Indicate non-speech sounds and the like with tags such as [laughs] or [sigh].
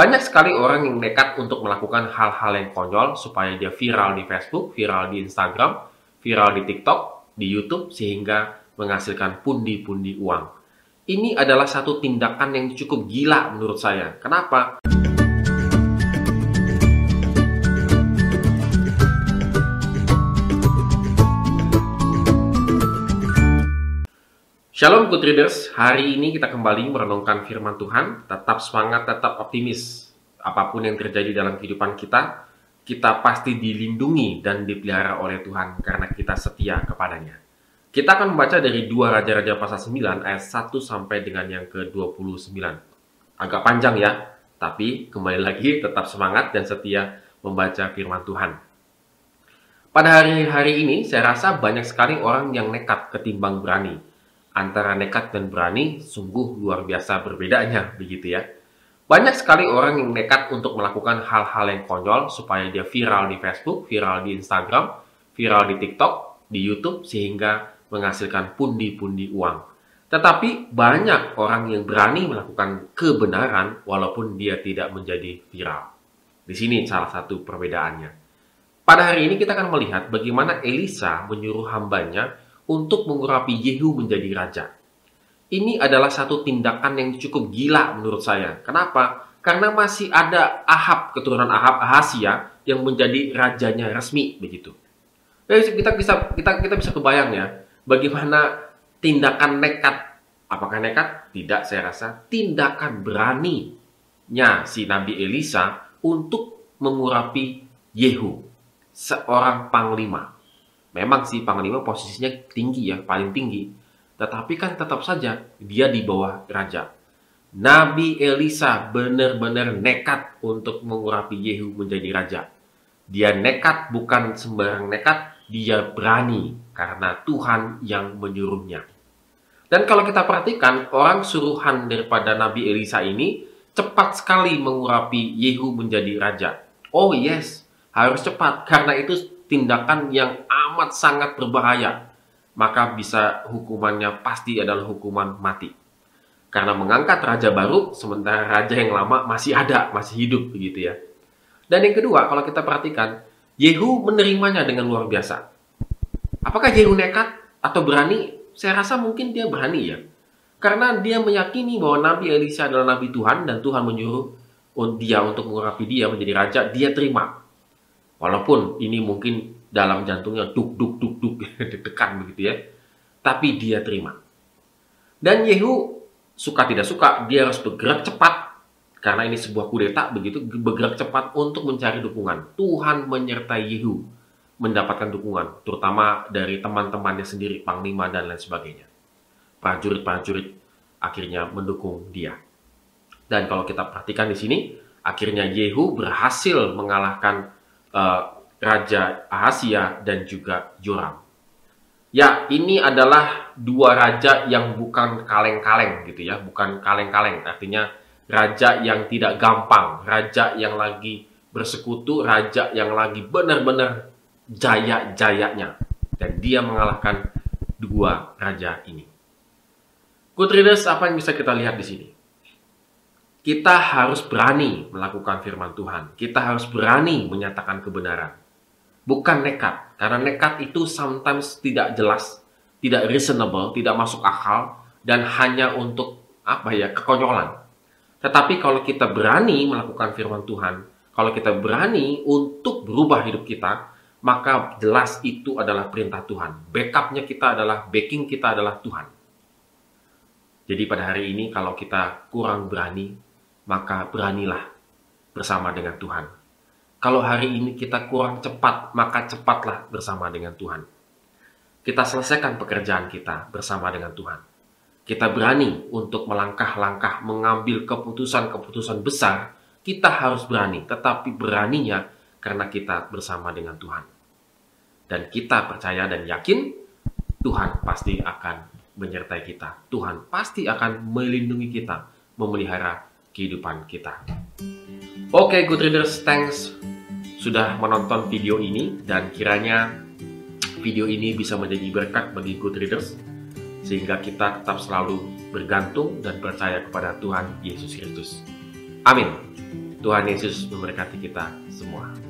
Banyak sekali orang yang nekat untuk melakukan hal-hal yang konyol supaya dia viral di Facebook, viral di Instagram, viral di TikTok, di YouTube, sehingga menghasilkan pundi-pundi uang. Ini adalah satu tindakan yang cukup gila menurut saya. Kenapa? Shalom Good Readers, hari ini kita kembali merenungkan firman Tuhan. Tetap semangat, tetap optimis. Apa pun yang terjadi dalam kehidupan kita, kita pasti dilindungi dan dipelihara oleh Tuhan karena kita setia kepadanya. Kita akan membaca dari dua Raja-Raja pasal 9 ayat 1 sampai dengan yang ke-29. Agak panjang ya, tapi kembali lagi tetap semangat dan setia membaca firman Tuhan. Pada hari-hari ini, saya rasa banyak sekali orang yang nekat ketimbang berani antara nekat dan berani sungguh luar biasa berbedanya begitu ya. Banyak sekali orang yang nekat untuk melakukan hal-hal yang konyol supaya dia viral di Facebook, viral di Instagram, viral di TikTok, di YouTube sehingga menghasilkan pundi-pundi uang. Tetapi banyak orang yang berani melakukan kebenaran walaupun dia tidak menjadi viral. Di sini salah satu perbedaannya. Pada hari ini kita akan melihat bagaimana Elisa menyuruh hambanya untuk mengurapi Yehu menjadi raja. Ini adalah satu tindakan yang cukup gila menurut saya. Kenapa? Karena masih ada Ahab, keturunan Ahab Ahasia yang menjadi rajanya resmi begitu. Jadi kita bisa kita kita bisa kebayang ya, bagaimana tindakan nekat. Apakah nekat? Tidak, saya rasa tindakan beraninya si Nabi Elisa untuk mengurapi Yehu, seorang panglima. Memang sih Panglima posisinya tinggi ya, paling tinggi. Tetapi kan tetap saja dia di bawah raja. Nabi Elisa benar-benar nekat untuk mengurapi Yehu menjadi raja. Dia nekat bukan sembarang nekat, dia berani karena Tuhan yang menyuruhnya. Dan kalau kita perhatikan, orang suruhan daripada Nabi Elisa ini cepat sekali mengurapi Yehu menjadi raja. Oh yes, harus cepat karena itu tindakan yang amat sangat berbahaya, maka bisa hukumannya pasti adalah hukuman mati. Karena mengangkat raja baru, sementara raja yang lama masih ada, masih hidup begitu ya. Dan yang kedua, kalau kita perhatikan, Yehu menerimanya dengan luar biasa. Apakah Yehu nekat atau berani? Saya rasa mungkin dia berani ya. Karena dia meyakini bahwa Nabi Elisa adalah Nabi Tuhan dan Tuhan menyuruh dia untuk mengurapi dia menjadi raja, dia terima. Walaupun ini mungkin dalam jantungnya duk duk duk duk [laughs] deg-degan begitu ya. Tapi dia terima. Dan Yehu suka tidak suka dia harus bergerak cepat karena ini sebuah kudeta begitu bergerak cepat untuk mencari dukungan. Tuhan menyertai Yehu mendapatkan dukungan terutama dari teman-temannya sendiri, panglima dan lain sebagainya. Prajurit-prajurit akhirnya mendukung dia. Dan kalau kita perhatikan di sini, akhirnya Yehu berhasil mengalahkan uh, Raja Ahasia dan juga Joram. Ya, ini adalah dua raja yang bukan kaleng-kaleng gitu ya, bukan kaleng-kaleng. Artinya raja yang tidak gampang, raja yang lagi bersekutu, raja yang lagi benar-benar jaya-jayanya. Dan dia mengalahkan dua raja ini. Good readers, apa yang bisa kita lihat di sini? Kita harus berani melakukan firman Tuhan. Kita harus berani menyatakan kebenaran. Bukan nekat. Karena nekat itu sometimes tidak jelas, tidak reasonable, tidak masuk akal, dan hanya untuk apa ya kekonyolan. Tetapi kalau kita berani melakukan firman Tuhan, kalau kita berani untuk berubah hidup kita, maka jelas itu adalah perintah Tuhan. Backupnya kita adalah, backing kita adalah Tuhan. Jadi pada hari ini kalau kita kurang berani, maka beranilah bersama dengan Tuhan. Kalau hari ini kita kurang cepat, maka cepatlah bersama dengan Tuhan. Kita selesaikan pekerjaan kita bersama dengan Tuhan. Kita berani untuk melangkah-langkah mengambil keputusan-keputusan besar. Kita harus berani, tetapi beraninya karena kita bersama dengan Tuhan. Dan kita percaya dan yakin Tuhan pasti akan menyertai kita. Tuhan pasti akan melindungi kita, memelihara kehidupan kita. Oke, okay, good readers, thanks sudah menonton video ini dan kiranya video ini bisa menjadi berkat bagi good readers sehingga kita tetap selalu bergantung dan percaya kepada Tuhan Yesus Kristus. Amin. Tuhan Yesus memberkati kita semua.